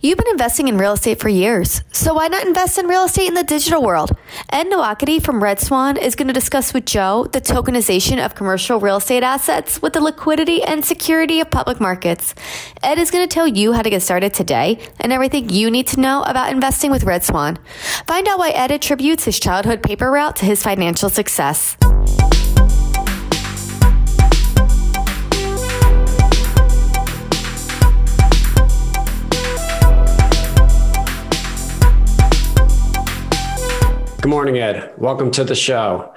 You've been investing in real estate for years, so why not invest in real estate in the digital world? Ed Nwokedi from Red Swan is going to discuss with Joe the tokenization of commercial real estate assets with the liquidity and security of public markets. Ed is going to tell you how to get started today and everything you need to know about investing with Red Swan. Find out why Ed attributes his childhood paper route to his financial success. Good morning, Ed. Welcome to the show.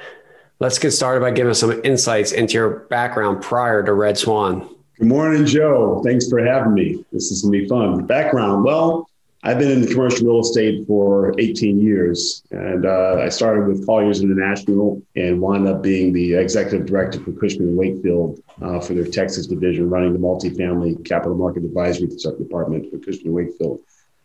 Let's get started by giving some insights into your background prior to Red Swan. Good morning, Joe. Thanks for having me. This is going to be fun. Background well, I've been in commercial real estate for 18 years, and uh, I started with Colliers International and wound up being the executive director for Cushman & Wakefield uh, for their Texas division, running the multifamily capital market advisory department for Cushman & Wakefield.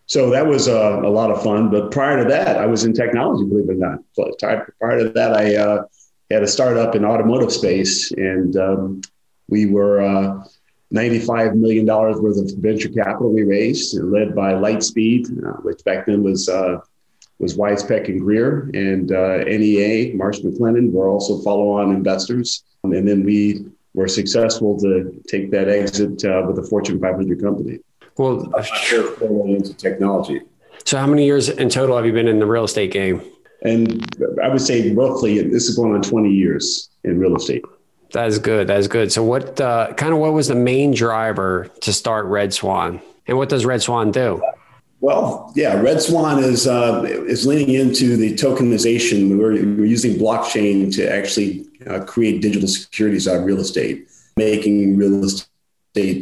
So that was uh, a lot of fun. But prior to that, I was in technology, believe it or not. Prior to that, I uh, had a startup in automotive space, and um, we were uh, $95 million worth of venture capital we raised, led by Lightspeed, uh, which back then was uh, was Weiss Peck and Greer, and uh, NEA, Marsh McLennan were also follow-on investors. And then we were successful to take that exit with a Fortune 500 company. Well, into technology. So, how many years in total have you been in the real estate game? And I would say roughly, this is going on 20 years in real estate. That is good. That is good. So, what uh, kind of what was the main driver to start Red Swan, and what does Red Swan do? Well, yeah, Red Swan is uh, is leaning into the tokenization. We're, we're using blockchain to actually uh, create digital securities out of real estate, making real estate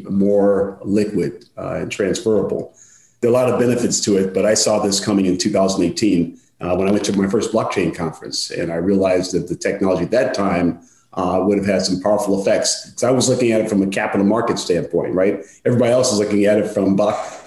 more liquid uh, and transferable. There are a lot of benefits to it, but I saw this coming in 2018 uh, when I went to my first blockchain conference, and I realized that the technology at that time uh, would have had some powerful effects. Because I was looking at it from a capital market standpoint, right? Everybody else is looking at it from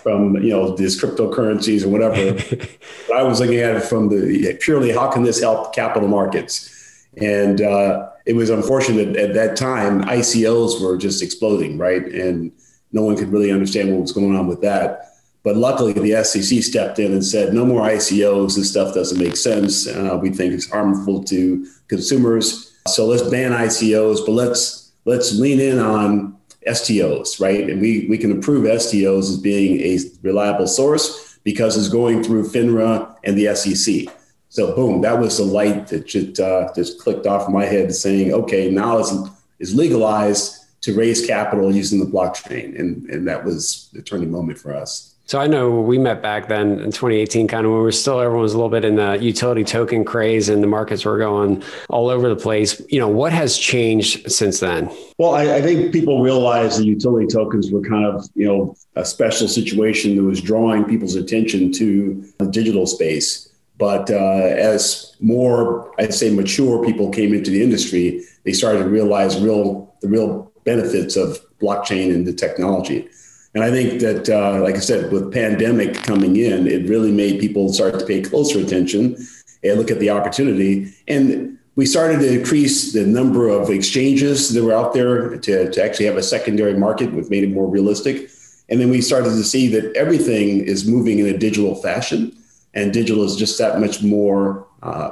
from you know these cryptocurrencies or whatever. but I was looking at it from the purely how can this help capital markets? And uh, it was unfortunate at that time, ICOs were just exploding, right? And no one could really understand what was going on with that. But luckily, the SEC stepped in and said, no more ICOs. This stuff doesn't make sense. Uh, we think it's harmful to consumers. So let's ban ICOs, but let's let's lean in on STOs, right? And we, we can approve STOs as being a reliable source because it's going through FINRA and the SEC. So boom, that was the light that just uh, just clicked off my head, saying, okay, now it's is legalized to raise capital using the blockchain, and and that was the turning moment for us. So I know we met back then in 2018, kind of when we were still everyone was a little bit in the utility token craze, and the markets were going all over the place. You know, what has changed since then? Well, I, I think people realized the utility tokens were kind of you know a special situation that was drawing people's attention to the digital space but uh, as more, I'd say, mature people came into the industry, they started to realize real the real benefits of blockchain and the technology. And I think that, uh, like I said, with pandemic coming in, it really made people start to pay closer attention and look at the opportunity. And we started to increase the number of exchanges that were out there to, to actually have a secondary market, which made it more realistic. And then we started to see that everything is moving in a digital fashion and digital is just that much more uh,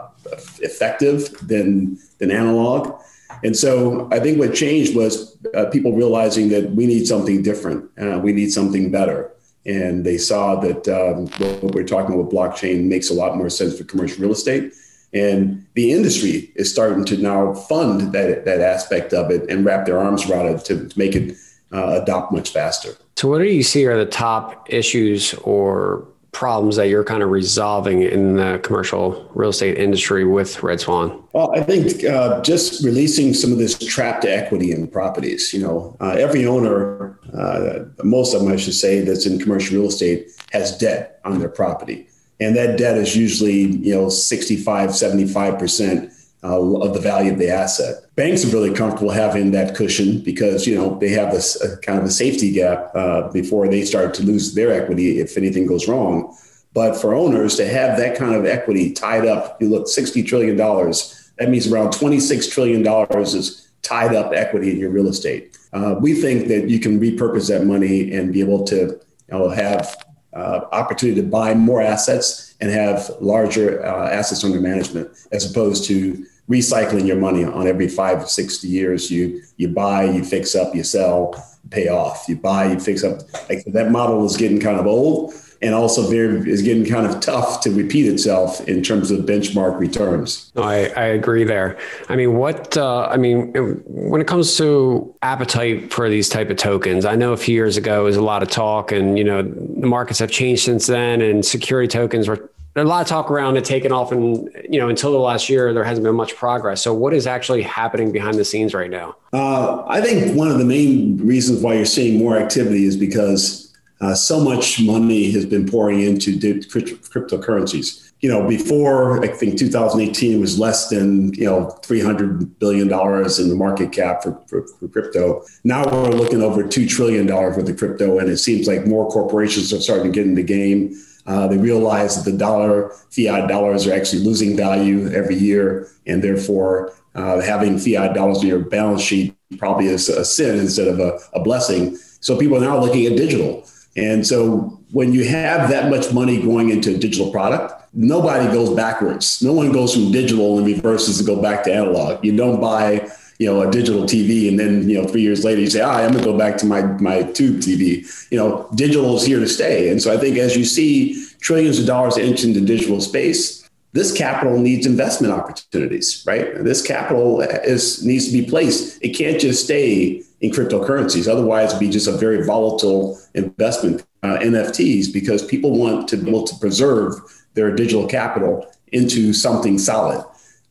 effective than than analog. And so I think what changed was uh, people realizing that we need something different, uh, we need something better. And they saw that um, what we're talking about blockchain makes a lot more sense for commercial real estate. And the industry is starting to now fund that, that aspect of it and wrap their arms around it to, to make it uh, adopt much faster. So, what do you see are the top issues or problems that you're kind of resolving in the commercial real estate industry with Red Swan? Well, I think uh, just releasing some of this trapped equity in properties. You know, uh, every owner, uh, most of them, I should say, that's in commercial real estate has debt on their property. And that debt is usually, you know, 65, 75% uh, of the value of the asset. Banks are really comfortable having that cushion because you know they have this kind of a safety gap uh, before they start to lose their equity if anything goes wrong. But for owners to have that kind of equity tied up, you look sixty trillion dollars. That means around twenty six trillion dollars is tied up equity in your real estate. Uh, we think that you can repurpose that money and be able to you know, have uh, opportunity to buy more assets and have larger uh, assets under management as opposed to recycling your money on every five or six years. You you buy, you fix up, you sell, pay off. You buy, you fix up. Like that model is getting kind of old and also very is getting kind of tough to repeat itself in terms of benchmark returns. I, I agree there. I mean, what uh, I mean when it comes to appetite for these type of tokens, I know a few years ago was a lot of talk, and you know the markets have changed since then, and security tokens were. A lot of talk around it taking off, and you know, until the last year, there hasn't been much progress. So, what is actually happening behind the scenes right now? Uh, I think one of the main reasons why you're seeing more activity is because uh, so much money has been pouring into cryptocurrencies. You know, before I think 2018 was less than you know 300 billion dollars in the market cap for, for, for, crypto. Now we're looking over two trillion dollars worth of crypto, and it seems like more corporations are starting to get in the game. Uh, they realize that the dollar, fiat dollars, are actually losing value every year, and therefore uh, having fiat dollars on your balance sheet probably is a sin instead of a, a blessing. So people are now looking at digital. And so when you have that much money going into a digital product, nobody goes backwards. No one goes from digital and reverses to go back to analog. You don't buy, you know, a digital TV and then, you know, three years later you say, ah, I'm gonna go back to my my tube TV. You know, digital is here to stay. And so I think as you see trillions of dollars enter into digital space, this capital needs investment opportunities, right? This capital is needs to be placed. It can't just stay in cryptocurrencies. Otherwise, it'd be just a very volatile investment. Uh, NFTs because people want to be able to preserve their digital capital into something solid.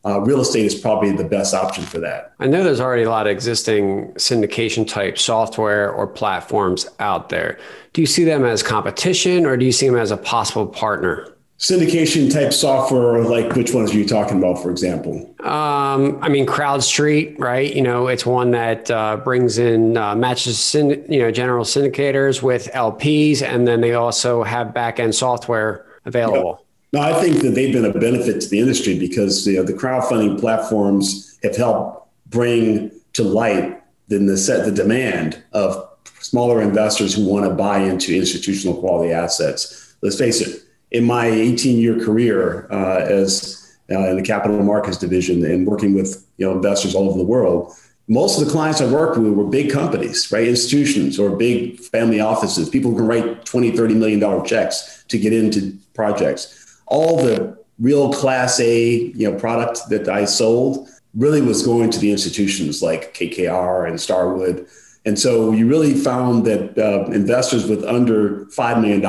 Uh, real estate is probably the best option for that. I know there's already a lot of existing syndication type software or platforms out there. Do you see them as competition or do you see them as a possible partner? syndication type software like which ones are you talking about for example um, i mean crowdstreet right you know it's one that uh, brings in uh, matches synd- you know general syndicators with lps and then they also have back-end software available yeah. No i think that they've been a benefit to the industry because you know, the crowdfunding platforms have helped bring to light the, the demand of smaller investors who want to buy into institutional quality assets let's face it in my 18 year career uh, as uh, in the capital markets division and working with you know investors all over the world, most of the clients I worked with were big companies, right? Institutions or big family offices, people who can write 20, 30 million dollar checks to get into projects. All the real class A, you know, product that I sold really was going to the institutions like KKR and Starwood. And so you really found that uh, investors with under $5 million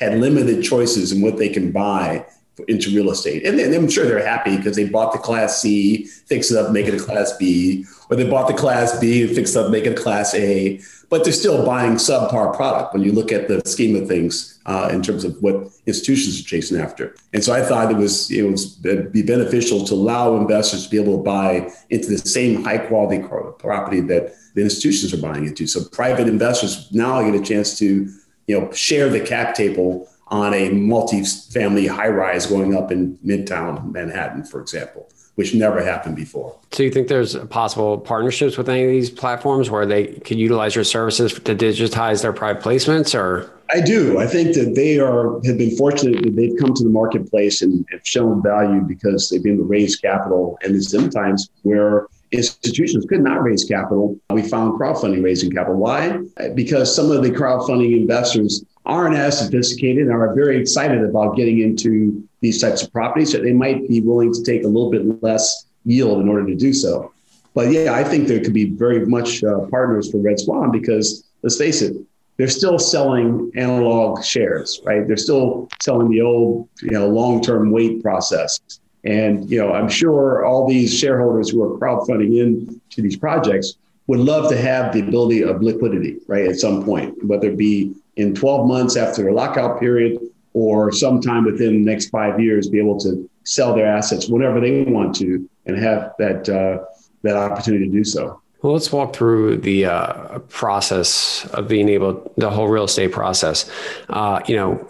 had limited choices in what they can buy into real estate. And, and I'm sure they're happy because they bought the class C, fix it up, make it a class B, or they bought the class B and fix it up, make it a class A. But they're still buying subpar product when you look at the scheme of things uh, in terms of what institutions are chasing after. And so I thought it was it was be beneficial to allow investors to be able to buy into the same high quality property that the institutions are buying into. So private investors now get a chance to you know share the cap table on a multi-family high rise going up in Midtown Manhattan, for example, which never happened before. So you think there's possible partnerships with any of these platforms where they could utilize your services to digitize their private placements or? I do. I think that they are have been fortunate that they've come to the marketplace and have shown value because they've been able to raise capital. And there's sometimes where institutions could not raise capital. We found crowdfunding raising capital. Why? Because some of the crowdfunding investors as sophisticated and are very excited about getting into these types of properties. So they might be willing to take a little bit less yield in order to do so. But yeah, I think there could be very much uh, partners for Red Swan because let's face it, they're still selling analog shares, right? They're still selling the old, you know, long-term wait process. And you know, I'm sure all these shareholders who are crowdfunding in to these projects would love to have the ability of liquidity, right, at some point, whether it be in 12 months after their lockout period or sometime within the next five years, be able to sell their assets whenever they want to and have that uh, that opportunity to do so. Well, let's walk through the uh, process of being able, the whole real estate process. Uh, you know,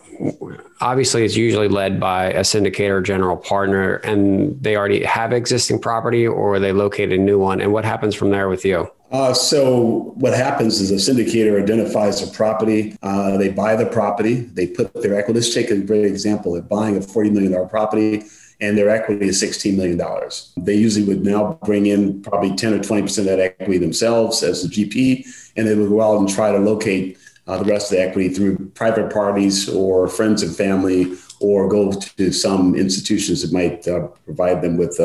obviously it's usually led by a syndicator general partner and they already have existing property or they locate a new one and what happens from there with you Uh, so what happens is a syndicator identifies a property. Uh, they buy the property. They put their equity. Let's take a great example. They're buying a $40 million property and their equity is $16 million. They usually would now bring in probably 10 or 20% of that equity themselves as the GP, and they would go out and try to locate uh, the rest of the equity through private parties or friends and family or go to some institutions that might uh, provide them with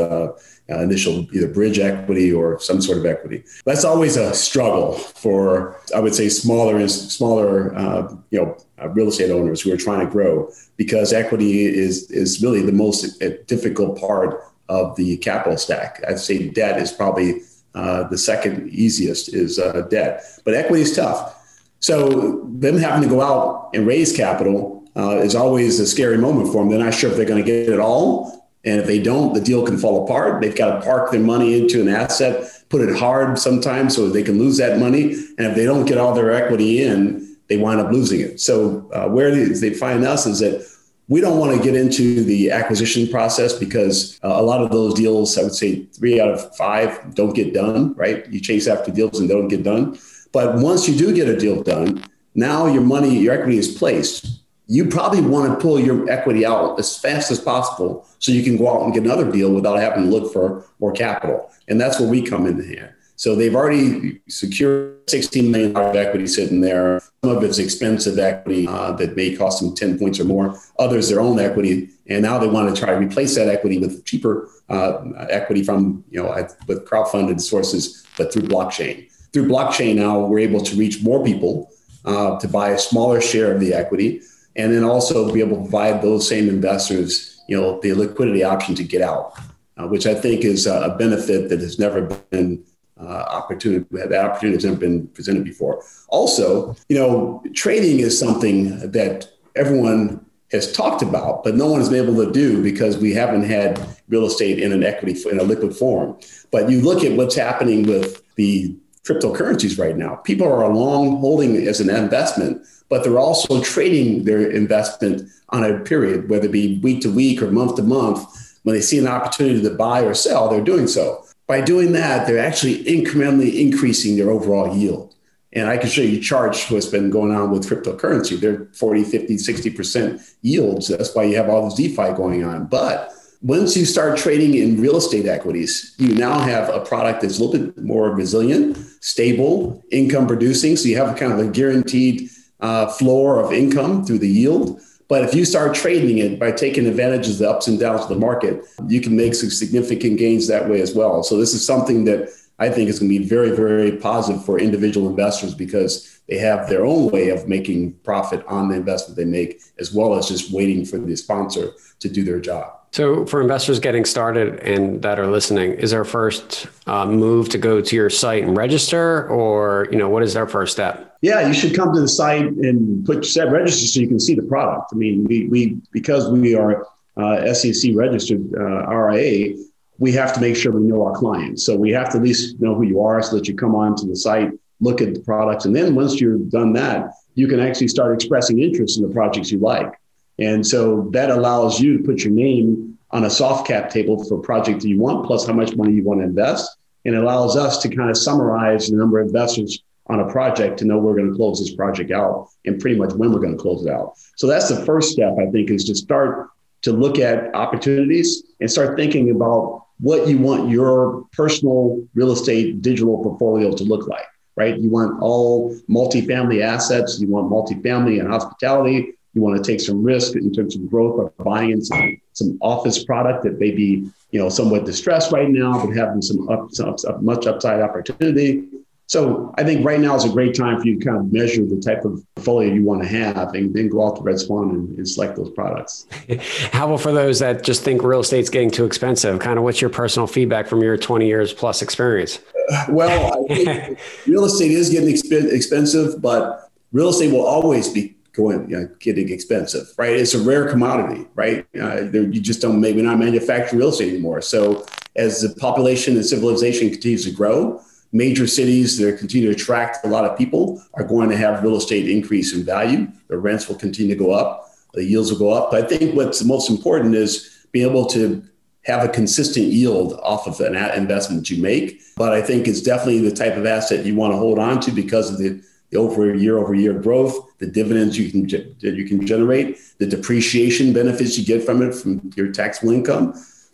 uh, uh, initial either bridge equity or some sort of equity. That's always a struggle for, I would say, smaller smaller uh, you know uh, real estate owners who are trying to grow because equity is is really the most uh, difficult part of the capital stack. I'd say debt is probably the second easiest is debt, but equity is tough. So them having to go out and raise capital uh, is always a scary moment for them. They're not sure if they're going to get it all. And if they don't, the deal can fall apart. They've got to park their money into an asset, put it hard sometimes so they can lose that money. And if they don't get all their equity in, they wind up losing it. So uh, where they find us is that we don't want to get into the acquisition process because uh, a lot of those deals, I would say three out of five don't get done, right? You chase after deals and they don't get done. But once you do get a deal done, now your money, your equity is placed you probably want to pull your equity out as fast as possible so you can go out and get another deal without having to look for more capital. And that's where we come in here. So they've already secured $16 million of equity sitting there. Some of it's expensive equity uh, that may cost them 10 points or more. Others, their own equity. And now they want to try to replace that equity with cheaper uh, equity from, you know, with crowdfunded sources, but through blockchain. Through blockchain now, we're able to reach more people uh, to buy a smaller share of the equity and then also be able to provide those same investors, you know, the liquidity option to get out, uh, which I think is a benefit that has never been uh, opportunity. That opportunity has never been presented before. Also, you know, trading is something that everyone has talked about, but no one has been able to do because we haven't had real estate in an equity in a liquid form. But you look at what's happening with the cryptocurrencies right now. People are long holding as an investment but they're also trading their investment on a period, whether it be week to week or month to month. When they see an opportunity to buy or sell, they're doing so. By doing that, they're actually incrementally increasing their overall yield. And I can show you charts what's been going on with cryptocurrency. They're 40, 50, 60% yields. That's why you have all this DeFi going on. But once you start trading in real estate equities, you now have a product that's a little bit more resilient, stable, income producing. So you have kind of a guaranteed uh, floor of income through the yield. But if you start trading it by taking advantage of the ups and downs of the market, you can make some significant gains that way as well. So this is something that I think is going to be very, very positive for individual investors because they have their own way of making profit on the investment they make, as well as just waiting for the sponsor to do their job. So, for investors getting started and that are listening, is our first uh, move to go to your site and register, or you know, what is their first step? Yeah, you should come to the site and put set register so you can see the product. I mean, we we because we are uh, SEC registered uh, RIA, we have to make sure we know our clients. So we have to at least know who you are, so that you come onto the site, look at the products, and then once you've done that, you can actually start expressing interest in the projects you like. And so that allows you to put your name on a soft cap table for a project that you want, plus how much money you want to invest. And allows us to kind of summarize the number of investors on a project to know we're going to close this project out and pretty much when we're going to close it out. So that's the first step, I think, is to start to look at opportunities and start thinking about what you want your personal real estate digital portfolio to look like, right? You want all multifamily assets, you want multifamily and hospitality, you want to take some risk in terms of growth by buying in some, some office product that may be you know somewhat distressed right now, but having some, up, some up, much upside opportunity. So I think right now is a great time for you to kind of measure the type of portfolio you want to have and then go out to Red Swan and, and select those products. How about for those that just think real estate's getting too expensive? Kind of what's your personal feedback from your 20 years plus experience? Uh, well, I think real estate is getting exp- expensive, but real estate will always be going you know, getting expensive, right? It's a rare commodity, right? Uh, you just don't maybe not manufacture real estate anymore. So as the population and civilization continues to grow, major cities that continue to attract a lot of people are going to have real estate increase in value. The rents will continue to go up, the yields will go up. But I think what's most important is being able to have a consistent yield off of an investment you make. But I think it's definitely the type of asset you want to hold on to because of the, the over year over year growth, the dividends you can that you can generate, the depreciation benefits you get from it from your taxable income,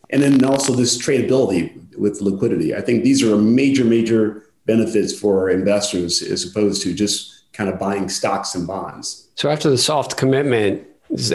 and then also this tradability with liquidity. I think these are major major benefits for investors as opposed to just kind of buying stocks and bonds. So after the soft commitment,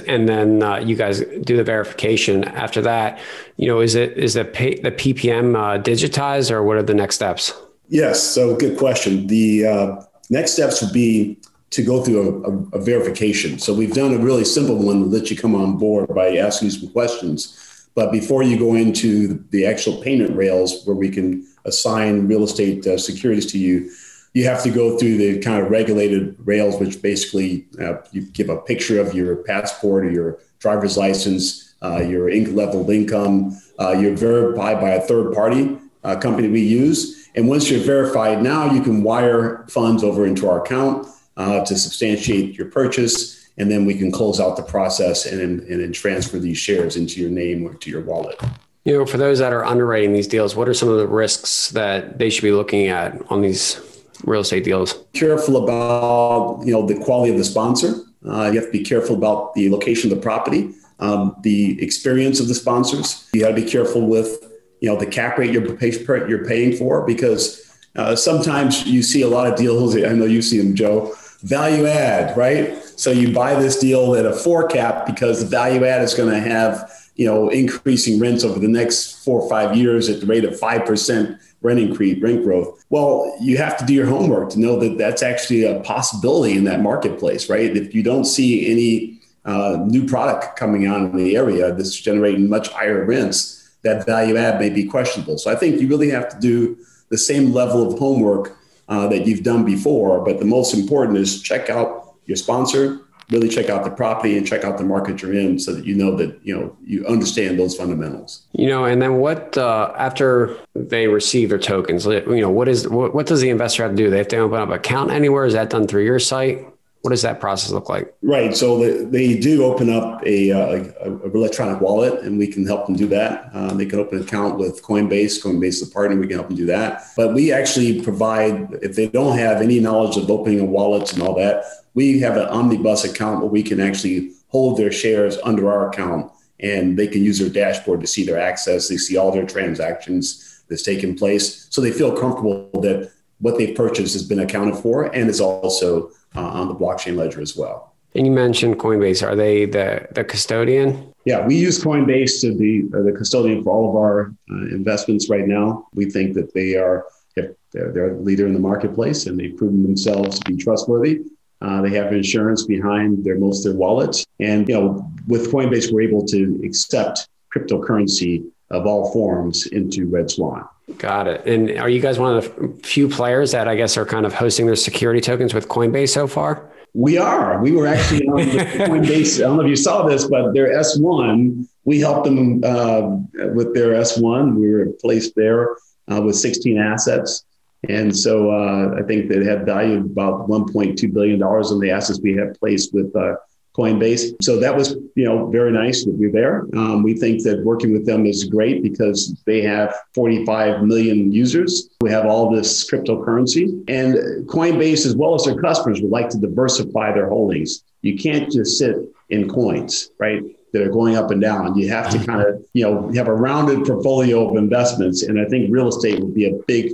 and then uh, you guys do the verification after that you know is it is the pay, the ppm uh, digitized or what are the next steps yes so good question the uh, next steps would be to go through a, a, a, verification so we've done a really simple one to let you come on board by asking some questions but before you go into the actual payment rails where we can assign real estate uh, securities to you you have to go through the kind of regulated rails, which basically uh, you give a picture of your passport or your driver's license, uh, your income level income. Uh, you're verified by a third party uh, company we use. And once you're verified, now you can wire funds over into our account uh, to substantiate your purchase. And then we can close out the process and, and then transfer these shares into your name or to your wallet. You know, for those that are underwriting these deals, what are some of the risks that they should be looking at on these real estate deals? Careful about you know the quality of the sponsor. Uh, you have to be careful about the location of the property, um, the experience of the sponsors. You got to be careful with you know the cap rate you're, pay, you're paying for because uh, sometimes you see a lot of deals. I know you see them, Joe. Value add, right? So you buy this deal at a four cap because the value add is going to have you know increasing rents over the next four or five years at the rate of five percent rent increase, rent growth. Well, you have to do your homework to know that that's actually a possibility in that marketplace, right? If you don't see any uh, new product coming on in the area that's generating much higher rents, that value add may be questionable. So I think you really have to do the same level of homework uh, that you've done before. But the most important is check out your sponsor, really check out the property and check out the market you're in so that you know that you know you understand those fundamentals you know and then what uh, after they receive their tokens you know what is what, what does the investor have to do they have to open up an account anywhere is that done through your site what does that process look like right so they, they do open up a, uh, a, a, electronic wallet and we can help them do that uh, they can open an account with coinbase coinbase is a partner we can help them do that but we actually provide if they don't have any knowledge of opening a wallet and all that we have an omnibus account where we can actually hold their shares under our account and they can use their dashboard to see their access. They see all their transactions that's taken place. So they feel comfortable that what they've purchased has been accounted for and is also uh, on the blockchain ledger as well. And you mentioned Coinbase. Are they the, the custodian? Yeah, we use Coinbase to be uh, the custodian for all of our uh, investments right now. We think that they are they're, they're a leader in the marketplace and they've proven themselves to be trustworthy. Uh, they have insurance behind their most of their wallets. And you know, with Coinbase, we're able to accept cryptocurrency of all forms into Red Swan. Got it. And are you guys one of the few players that I guess are kind of hosting their security tokens with Coinbase so far? We are. We were actually on Coinbase. I don't know if you saw this, but their S1, we helped them uh, with their S1. We were placed there uh, with 16 assets. And so uh, I think they had value about 1.2 billion dollars in the assets we have placed with uh, Coinbase. So that was, you know, very nice that we're there. Um, we think that working with them is great because they have 45 million users. We have all this cryptocurrency, and Coinbase, as well as their customers, would like to diversify their holdings. You can't just sit in coins, right? That are going up and down. You have to kind of, you know, have a rounded portfolio of investments. And I think real estate would be a big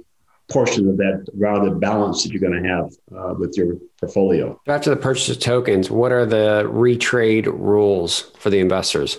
portion of that rounded balance that you're going to have uh, with your portfolio. After the purchase of tokens, what are the retrade rules for the investors?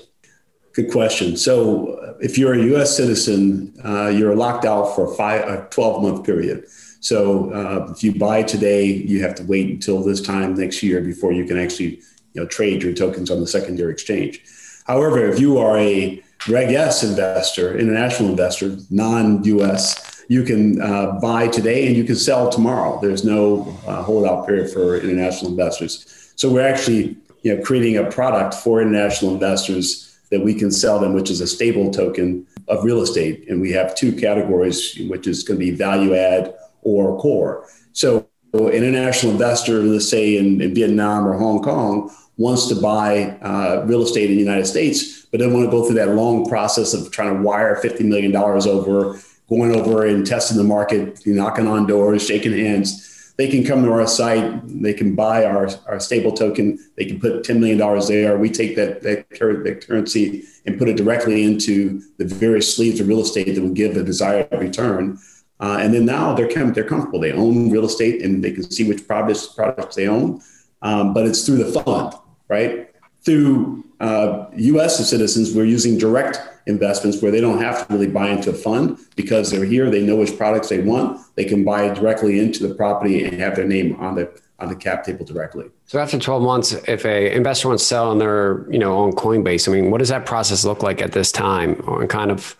Good question. So, uh, if you're a U.S. citizen, uh, you're locked out for a, five, a 12 month period. So, uh, if you buy today, you have to wait until this time next year before you can actually, you know, trade your tokens on the secondary exchange. However, if you are a Reg S investor, international investor, non-U.S you can uh, buy today and you can sell tomorrow. There's no uh, holdout period for international investors. So we're actually you know, creating a product for international investors that we can sell them, which is a stable token of real estate. And we have two categories, which is going to be value add or core. So an international investor, let's say in, in Vietnam or Hong Kong, wants to buy uh, real estate in the United States, but doesn't want to go through that long process of trying to wire $50 million over, going over and testing the market, knocking on doors, shaking hands they can come to our site, they can buy our, our stable token, they can put $10 million there. We take that, that, that currency and put it directly into the various sleeves of real estate that will give a desired return. Uh, and then now they're, they're comfortable. They own real estate and they can see which products, products they own. Um, but it's through the fund, right? Through uh, US citizens, we're using direct investments where they don't have to really buy into a fund because they're here, they know which products they want, they can buy directly into the property and have their name on the on the cap table directly. So after 12 months, if a investor wants to sell on their, you know, on Coinbase, I mean, what does that process look like at this time? Or kind of,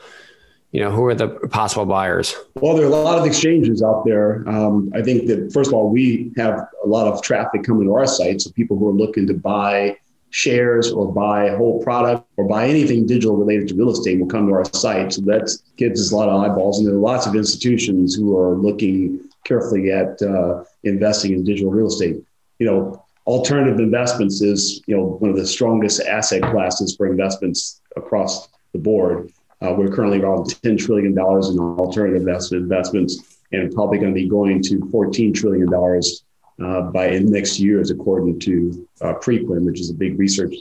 you know, who are the possible buyers? Well, there are a lot of exchanges out there. Um, I think that first of all, we have a lot of traffic coming to our site. So people who are looking to buy shares or buy a whole product or buy anything digital related to real estate will come to our site. So that gives us a lot of eyeballs. And there are lots of institutions who are looking carefully at uh, investing in digital real estate. You know, alternative investments is, you know, one of the strongest asset classes for investments across the board. Uh, we're currently around $10 trillion in alternative investment investments and probably going to be going to $14 trillion uh, by next year, as according to uh, which is a big research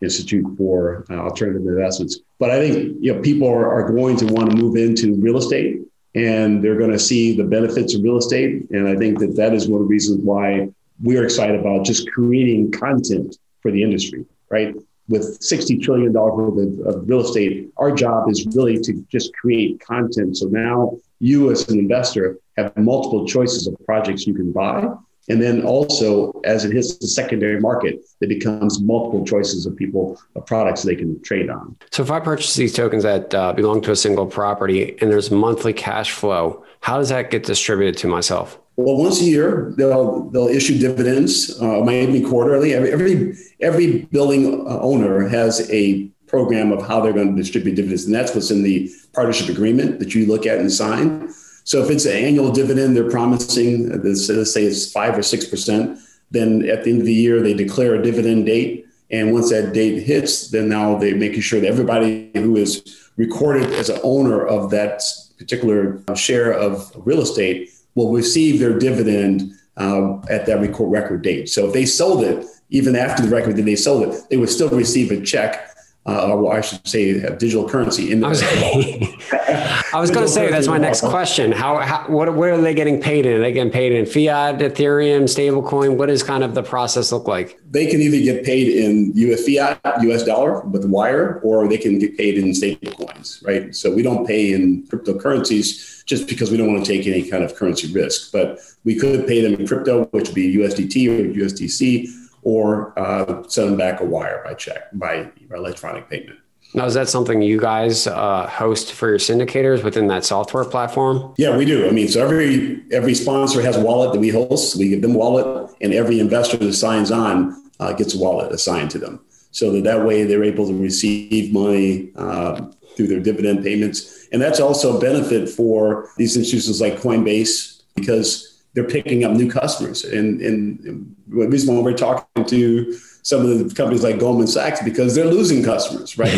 institute for uh, alternative investments. But I think you know people are, are going to want to move into real estate, and they're going to see the benefits of real estate. And I think that that is one of the reasons why we're excited about just creating content for the industry, right? With $60 trillion worth of, of real estate, our job is really to just create content. So now you, as an investor, have multiple choices of projects you can buy and then also, as it hits the secondary market, it becomes multiple choices of people, of products they can trade on. So, if I purchase these tokens that uh, belong to a single property and there's monthly cash flow, how does that get distributed to myself? Well, once a year, they'll they'll issue dividends, uh, maybe quarterly. Every every, every building uh, owner has a program of how they're going to distribute dividends, and that's what's in the partnership agreement that you look at and sign. So if it's an annual dividend, they're promising, let's say it's five or 6%, then at the end of the year, they declare a dividend date. And once that date hits, then now they're making sure that everybody who is recorded as an owner of that particular share of real estate will receive their dividend uh, at that record record date. So if they sold it, even after the record that they sold it, they would still receive a check uh, or I should say, have digital currency in the. I was, going to say that's my next question. How, how what where are they getting paid in? Are they getting paid in fiat, Ethereum, stablecoin? What does kind of the process look like? They can either get paid in US fiat, US dollar with wire, or they can get paid in stablecoins, right? So we don't pay in cryptocurrencies just because we don't want to take any kind of currency risk, but we could pay them in crypto, which would be USDT or USDC or uh, send them back a wire by check by electronic payment. Now, is that something you guys uh, host for your syndicators within that software platform? Yeah, we do. I mean, so every every sponsor has a wallet that we host. We give them a wallet, and every investor that signs on uh, gets a wallet assigned to them, so that that way they're able to receive money uh, through their dividend payments, and that's also a benefit for these institutions like Coinbase because they're picking up new customers. And, and the reason why we're talking to some of the companies like Goldman Sachs because they're losing customers, right?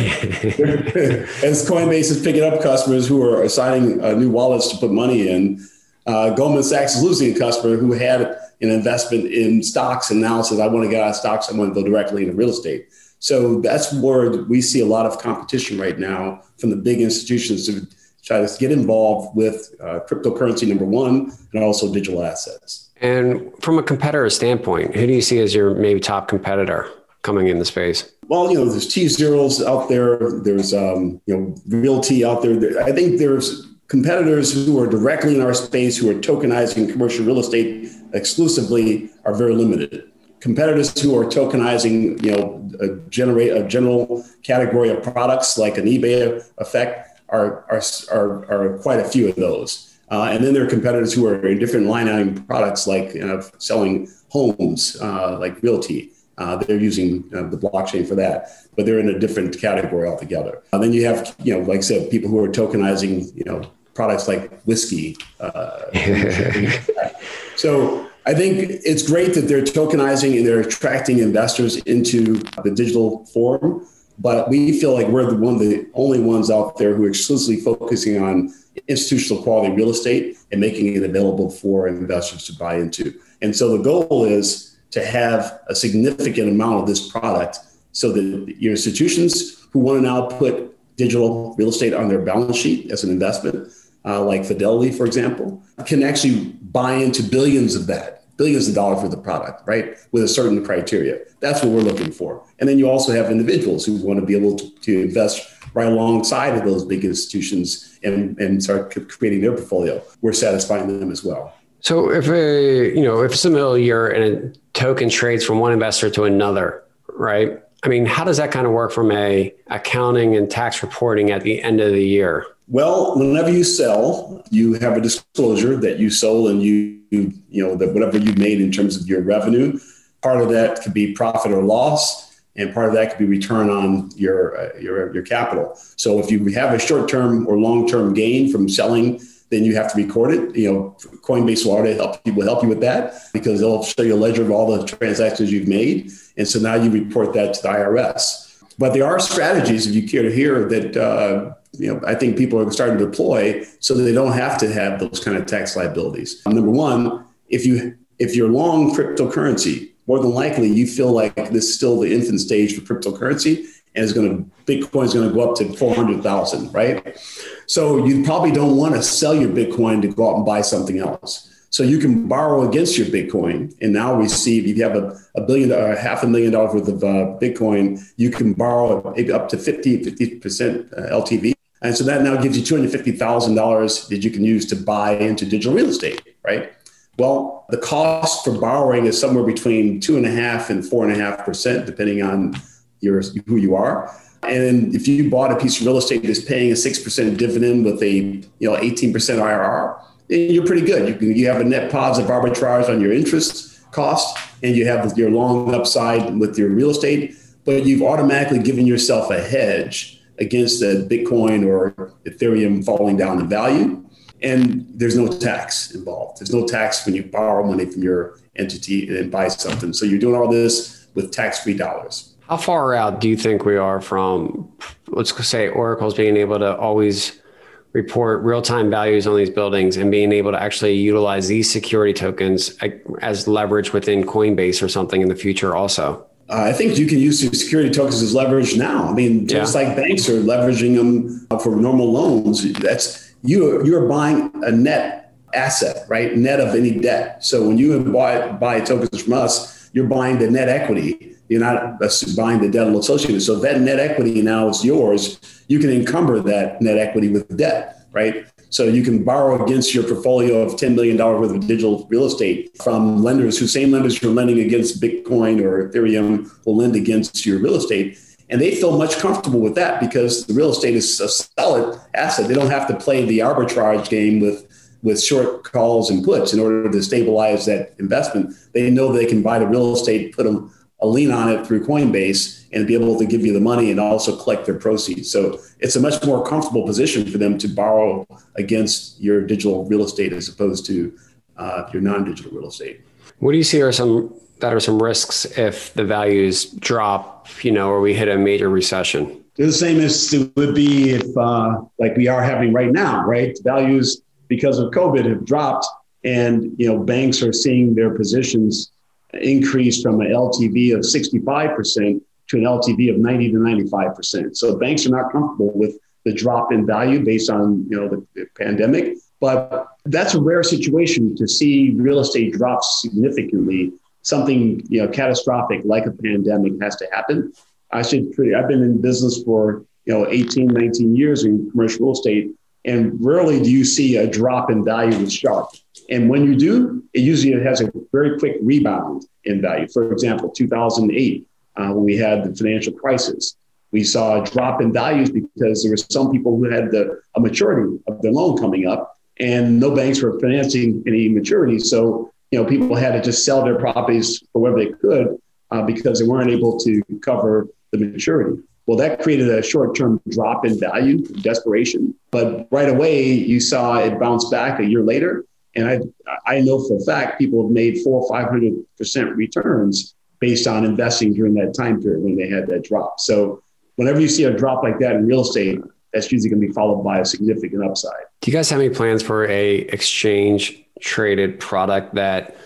As Coinbase is picking up customers who are assigning uh, new wallets to put money in, uh, Goldman Sachs is losing a customer who had an investment in stocks and now says, I want to get out of stocks, I want to go directly into real estate. So that's where we see a lot of competition right now from the big institutions to try to get involved with uh, cryptocurrency, number one, and also digital assets. And from a competitor standpoint, who do you see as your maybe top competitor coming in the space? Well, you know, there's tZEROs out there. There's um, you know, RealT out there. I think there's competitors who are directly in our space who are tokenizing commercial real estate exclusively are very limited. Competitors who are tokenizing, you know, a generate a general category of products like an eBay effect are, are, are, are quite a few of those. Uh, and then there are competitors who are in different line item products like uh, selling homes, uh, like RealT. Uh, they're using uh, the blockchain for that, but they're in a different category altogether. And then you have, you know, like I said, people who are tokenizing, you know, products like whiskey. Uh, so I think it's great that they're tokenizing and they're attracting investors into the digital form, but we feel like we're the one of the only ones out there who are exclusively focusing on institutional quality real estate and making it available for investors to buy into. And so the goal is to have a significant amount of this product so that your institutions who want to now put digital real estate on their balance sheet as an investment, uh, like Fidelity, for example, can actually buy into billions of that, billions of dollars for the product, right? With a certain criteria. That's what we're looking for. And then you also have individuals who want to be able to, to invest right alongside of those big institutions and, and start creating their portfolio. We're satisfying them as well. So if a you know if the year and a token trades from one investor to another, right? I mean, how does that kind of work from a accounting and tax reporting at the end of the year? Well, whenever you sell, you have a disclosure that you sold and you, you, know, that whatever you made in terms of your revenue, part of that could be profit or loss, and part of that could be return on your, uh, your, your capital. So if you have a short term or long term gain from selling, then you have to record it. You know, Coinbase will already help people help you with that because they'll show you a ledger of all the transactions you've made. And so now you report that to the IRS. But there are strategies, if you care to hear, that uh, you know, I think people are starting to deploy so that they don't have to have those kind of tax liabilities. Number one, if you if you're long cryptocurrency, more than likely you feel like this is still the infant stage for cryptocurrency and is going to Bitcoin is going to go up to 400,000, right? So you probably don't want to sell your Bitcoin to go out and buy something else. So you can borrow against your Bitcoin and now receive, if you have a, a billion or uh, half a million dollars worth of uh, Bitcoin, you can borrow up to 50, 50% uh, LTV and so that now gives you $250,000 that you can use to buy into digital real estate, right? Well, the cost for borrowing is somewhere between two and a half and four and a half percent, depending on your who you are. And if you bought a piece of real estate that's paying a six percent dividend with a you know 18% IRR, then you're pretty good. You can, you have a net positive arbitrage on your interest cost, and you have your long upside with your real estate, but you've automatically given yourself a hedge against the Bitcoin or Ethereum falling down in value. And there's no tax involved. There's no tax when you borrow money from your entity and buy something. So you're doing all this with tax free dollars. How far out do you think we are from, let's say, Oracle's being able to always report real time values on these buildings and being able to actually utilize these security tokens uh, as leverage within Coinbase or something in the future also? Uh, I think you can use security tokens as leverage now. I mean, just yeah. like banks are leveraging them for normal loans. That's you. You're buying a net asset, right? Net of any debt. So when you buy buy tokens from us, you're buying the net equity. You're not buying the debt associated. So that net equity now is yours. You can encumber that net equity with debt, right? So you can borrow against your portfolio of $10 million worth of digital real estate from lenders who same lenders who are lending against Bitcoin or Ethereum will lend against your real estate. And they feel much comfortable with that because the real estate is a solid asset. They don't have to play the arbitrage game with with short calls and puts in order to stabilize that investment. They know they can buy the real estate, put them a lien on it through Coinbase and be able to give you the money and also collect their proceeds. So it's a much more comfortable position for them to borrow against your digital real estate as opposed to uh, your non-digital real estate. What do you see are some that are some risks if the values drop, you know, or we hit a major recession? They're the same as it would be if, uh, like we are having right now, right? Values because of COVID have dropped, and you know banks are seeing their positions increase from an LTV of 65% to an LTV of 90 to 95%. So banks are not comfortable with the drop in value based on you know the, the pandemic. But that's a rare situation to see real estate drop significantly. Something you know catastrophic like a pandemic has to happen. I should. I've been in business for you know 18, 19 years in commercial real estate, and rarely do you see a drop in value that's sharp. And when you do, it usually has a very quick rebound in value. For example, 2008, uh, when we had the financial crisis, we saw a drop in values because there were some people who had the, a maturity of their loan coming up and no banks were financing any maturity. So, you know, people had to just sell their properties for whatever they could uh, because they weren't able to cover the maturity. Well, that created a short term drop in value, desperation. But right away, you saw it bounce back a year later And I, I know for a fact people have made four or 500% returns based on investing during that time period when they had that drop. So whenever you see a drop like that in real estate, that's usually going to be followed by a significant upside. Do you guys have any plans for a exchange traded product that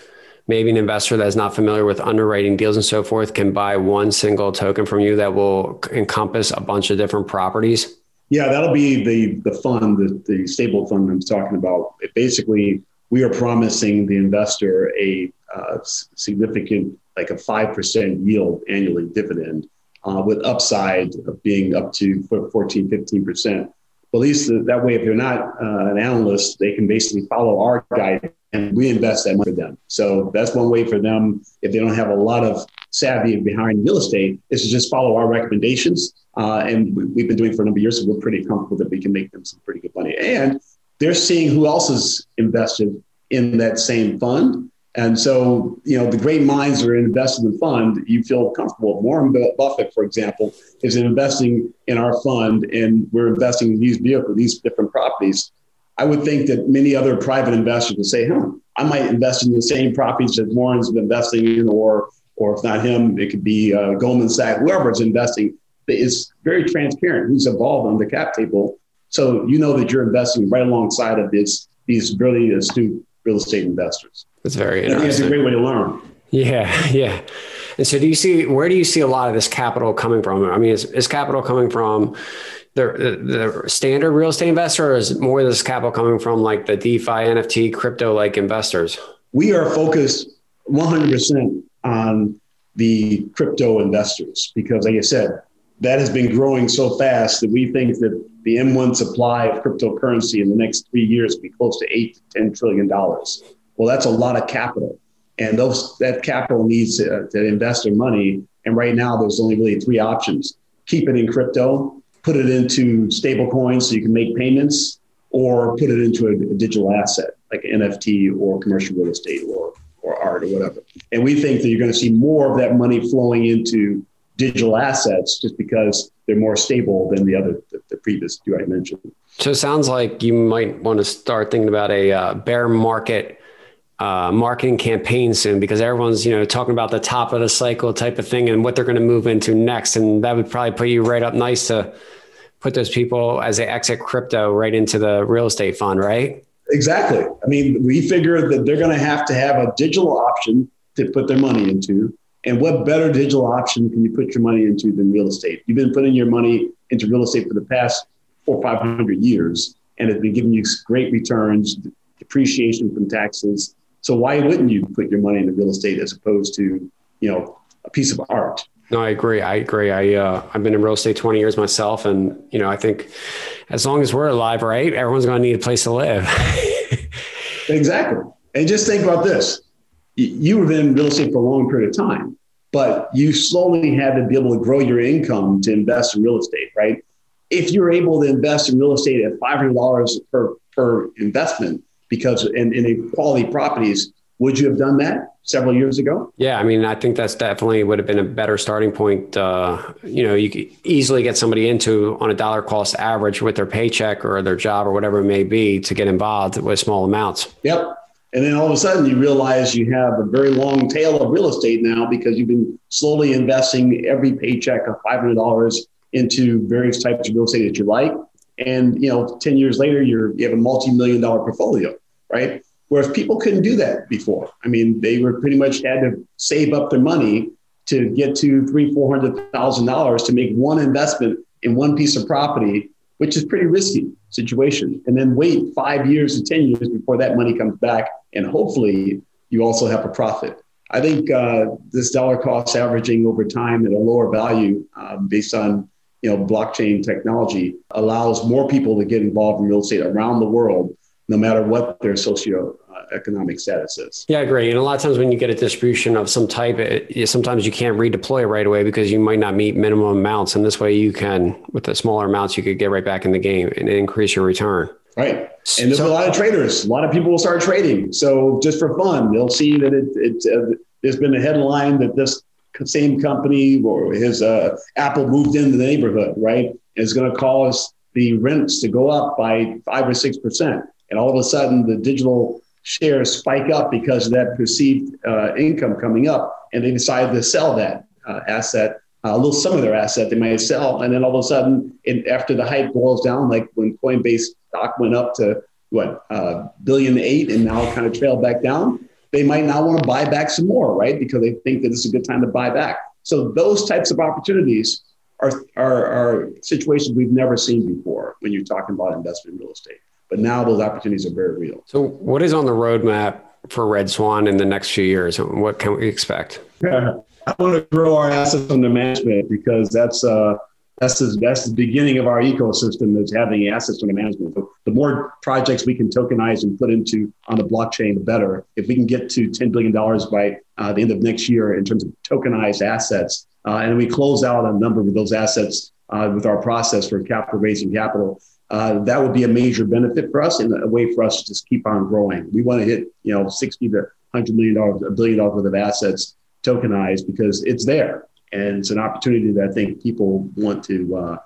maybe an investor that's not familiar with underwriting deals and so forth can buy one single token from you that will encompass a bunch of different properties? Yeah, that'll be the the fund, the, the stable fund I'm talking about. It basically, we are promising the investor a uh, significant, like a five percent yield annually dividend, uh, with upside of being up to 14, 15 percent. But at least that way, if you're not uh, an analyst, they can basically follow our guide and we invest that money for them. So that's one way for them, if they don't have a lot of savvy behind real estate, is to just follow our recommendations. Uh, and we, have been doing for a number of years, so we're pretty comfortable that we can make them some pretty good money. And they're seeing who else is invested in that same fund. And so, you know, the great minds are invested in the fund. You feel comfortable. Warren Buffett, for example, is investing in our fund, and we're investing in these vehicles, these different properties I would think that many other private investors would say, huh, I might invest in the same properties that Warren's investing in, or or if not him, it could be uh, Goldman Sachs, whoever is investing. It's very transparent who's involved on the cap table. So you know that you're investing right alongside of this, these really astute real estate investors. That's very interesting. A great way to learn. Yeah, yeah. And so do you see, where do you see a lot of this capital coming from? I mean, is, is capital coming from the, the standard real estate investor, or is more of this capital coming from like the DeFi, NFT, crypto like investors? We are focused 100% on the crypto investors because, like I said, that has been growing so fast that we think that the M1 supply of cryptocurrency in the next three years be close to eight to 10 trillion dollars. Well, that's a lot of capital. And those that capital needs to, to invest their money. And right now, there's only really three options keep it in crypto, put it into stable coins so you can make payments or put it into a, a digital asset like NFT or commercial real estate or, or art or whatever. And we think that you're going to see more of that money flowing into digital assets just because they're more stable than the other the, the previous two I mentioned. So it sounds like you might want to start thinking about a uh, bear market uh, marketing campaign soon because everyone's you know talking about the top of the cycle type of thing and what they're going to move into next, and that would probably put you right up nice to put those people as they exit crypto right into the real estate fund, right? Exactly. I mean, we figure that they're going to have to have a digital option to put their money into. And what better digital option can you put your money into than real estate? You've been putting your money into real estate for the past four or 500 years, and it's been giving you great returns, depreciation from taxes, so why wouldn't you put your money into real estate as opposed to, you know, a piece of art? No, I agree. I agree. I uh, I've been in real estate 20 years myself, and you know, I think as long as we're alive, right, everyone's going to need a place to live. exactly. And just think about this: you were in real estate for a long period of time, but you slowly had to be able to grow your income to invest in real estate, right? If you're able to invest in real estate at $500 per per investment, because in, in quality properties, would you have done that several years ago? Yeah, I mean, I think that's definitely would have been a better starting point. Uh, you know, you could easily get somebody into on a dollar cost average with their paycheck or their job or whatever it may be to get involved with small amounts. Yep. And then all of a sudden you realize you have a very long tail of real estate now because you've been slowly investing every paycheck of $500 into various types of real estate that you like. And, you know, 10 years later, you're, you have a multi-million dollar portfolio right? Whereas people couldn't do that before. I mean, they were pretty much had to save up their money to get to three, four hundred thousand dollars to make one investment in one piece of property, which is pretty risky situation. And then wait five years to ten years before that money comes back, and hopefully you also have a profit. I think uh, this dollar cost averaging over time at a lower value, um, based on you know blockchain technology, allows more people to get involved in real estate around the world no matter what their socioeconomic status is. Yeah, I agree. And a lot of times when you get a distribution of some type, it, sometimes you can't redeploy right away because you might not meet minimum amounts. And this way you can, with the smaller amounts, you could get right back in the game and increase your return. Right. And there's so, a lot of traders. A lot of people will start trading. So just for fun, they'll see that it, it uh, there's been a headline that this same company or his uh, Apple moved into the neighborhood, right? Is going to cause the rents to go up by five or six percent and all of a sudden the digital shares spike up because of that perceived uh, income coming up, and they decide to sell that uh, asset, uh, a little some of their asset they might sell, and then all of a sudden, it, after the hype boils down, like when Coinbase stock went up to what uh, billion eight, and now kind of trailed back down, they might not want to buy back some more, right? Because they think that it's a good time to buy back. So those types of opportunities are, are, are situations we've never seen before when you're talking about investment in real estate. But now those opportunities are very real. So, what is on the roadmap for Red Swan in the next few years? What can we expect? Yeah. I want to grow our assets under management because that's uh, that's the, that's the beginning of our ecosystem is having assets under management. So the more projects we can tokenize and put into on the blockchain, the better. If we can get to $10 billion by uh, the end of next year in terms of tokenized assets, uh, and we close out a number of those assets uh, with our process for capital raising capital, uh, that would be a major benefit for us and a way for us to just keep on growing. We want to hit, you know, 60 to 100 million dollars, a billion dollars worth of assets tokenized because it's there and it's an opportunity that I think people want to uh,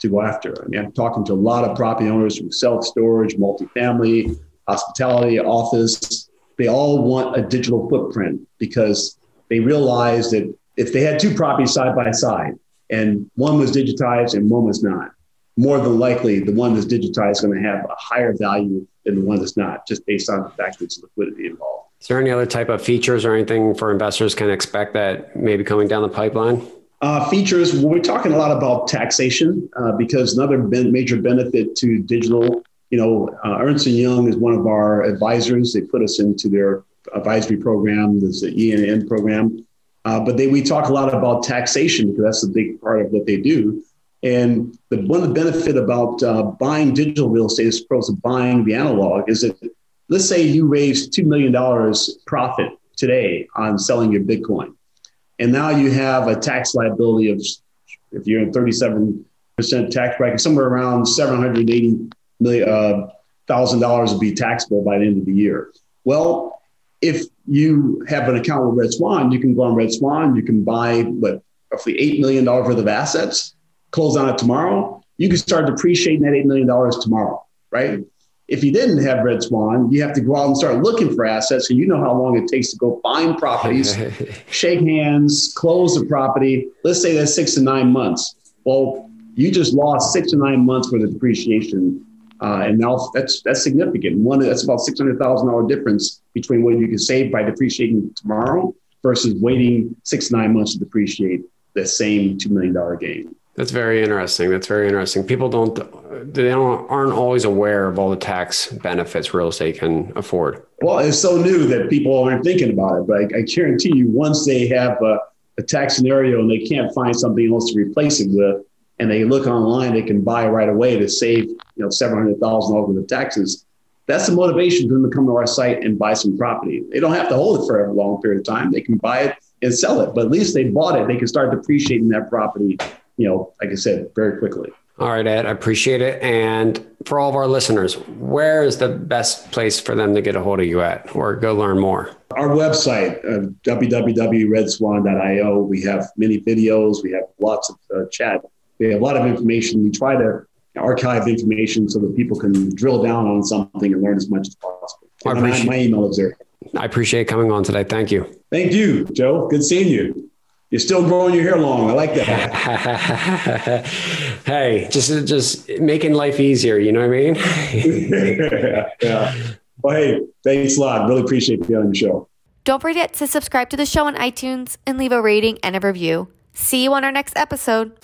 to go after. I mean, I'm talking to a lot of property owners from self storage, multifamily, hospitality, office. They all want a digital footprint because they realize that if they had two properties side by side and one was digitized and one was not, more than likely the one that's digitized is going to have a higher value than the one that's not, just based on the fact that it's liquidity involved. Is there any other type of features or anything for investors can expect that maybe coming down the pipeline? Uh, features, well, we're talking a lot about taxation uh, because another ben- major benefit to digital, you know, uh, Ernst & Young is one of our advisors. They put us into their advisory program, there's the E&N program. Uh, but they, we talk a lot about taxation because that's a big part of what they do. And the, one of the benefit about uh, buying digital real estate as opposed to buying the analog is that let's say you raised $2 million profit today on selling your Bitcoin. And now you have a tax liability of, if you're in 37% tax bracket, somewhere around 780 million, uh, thousand dollars would be taxable by the end of the year. Well, if you have an account with Red Swan, you can go on Red Swan, you can buy what roughly $8 million worth of assets close on it tomorrow, you can start depreciating that $8 million tomorrow, right? If you didn't have Red Swan, you have to go out and start looking for assets. And you know how long it takes to go find properties, shake hands, close the property. Let's say that's six to nine months. Well, you just lost six to nine months worth of depreciation. Uh, and now that's that's significant. One that's about six hundred thousand dollar difference between what you can save by depreciating tomorrow versus waiting six to nine months to depreciate the same two million dollar gain. That's very interesting. That's very interesting. People don't they don't aren't always aware of all the tax benefits real estate can afford. Well, it's so new that people aren't thinking about it. But I, I guarantee you, once they have a, a, tax scenario and they can't find something else to replace it with, and they look online, they can buy right away to save you know seven hundred thousand dollars worth of taxes. That's the motivation for them to come to our site and buy some property. They don't have to hold it for a long period of time. They can buy it and sell it, but at least they bought it. They can start depreciating that property you know, like I said, very quickly. All right, Ed, I appreciate it. And for all of our listeners, where is the best place for them to get a hold of you at or go learn more? Our website, uh, www.redswan.io. We have many videos, we have lots of uh, chat, we have a lot of information. We try to archive information so that people can drill down on something and learn as much as possible. I appreciate, my, my email is there. I appreciate coming on today. Thank you. Thank you, Joe. Good seeing you. You're still growing your hair long. I like that. hey, just just making life easier. You know what I mean? yeah, yeah. Well, hey, thanks a lot. Really appreciate being on the show. Don't forget to subscribe to the show on iTunes and leave a rating and a review. See you on our next episode.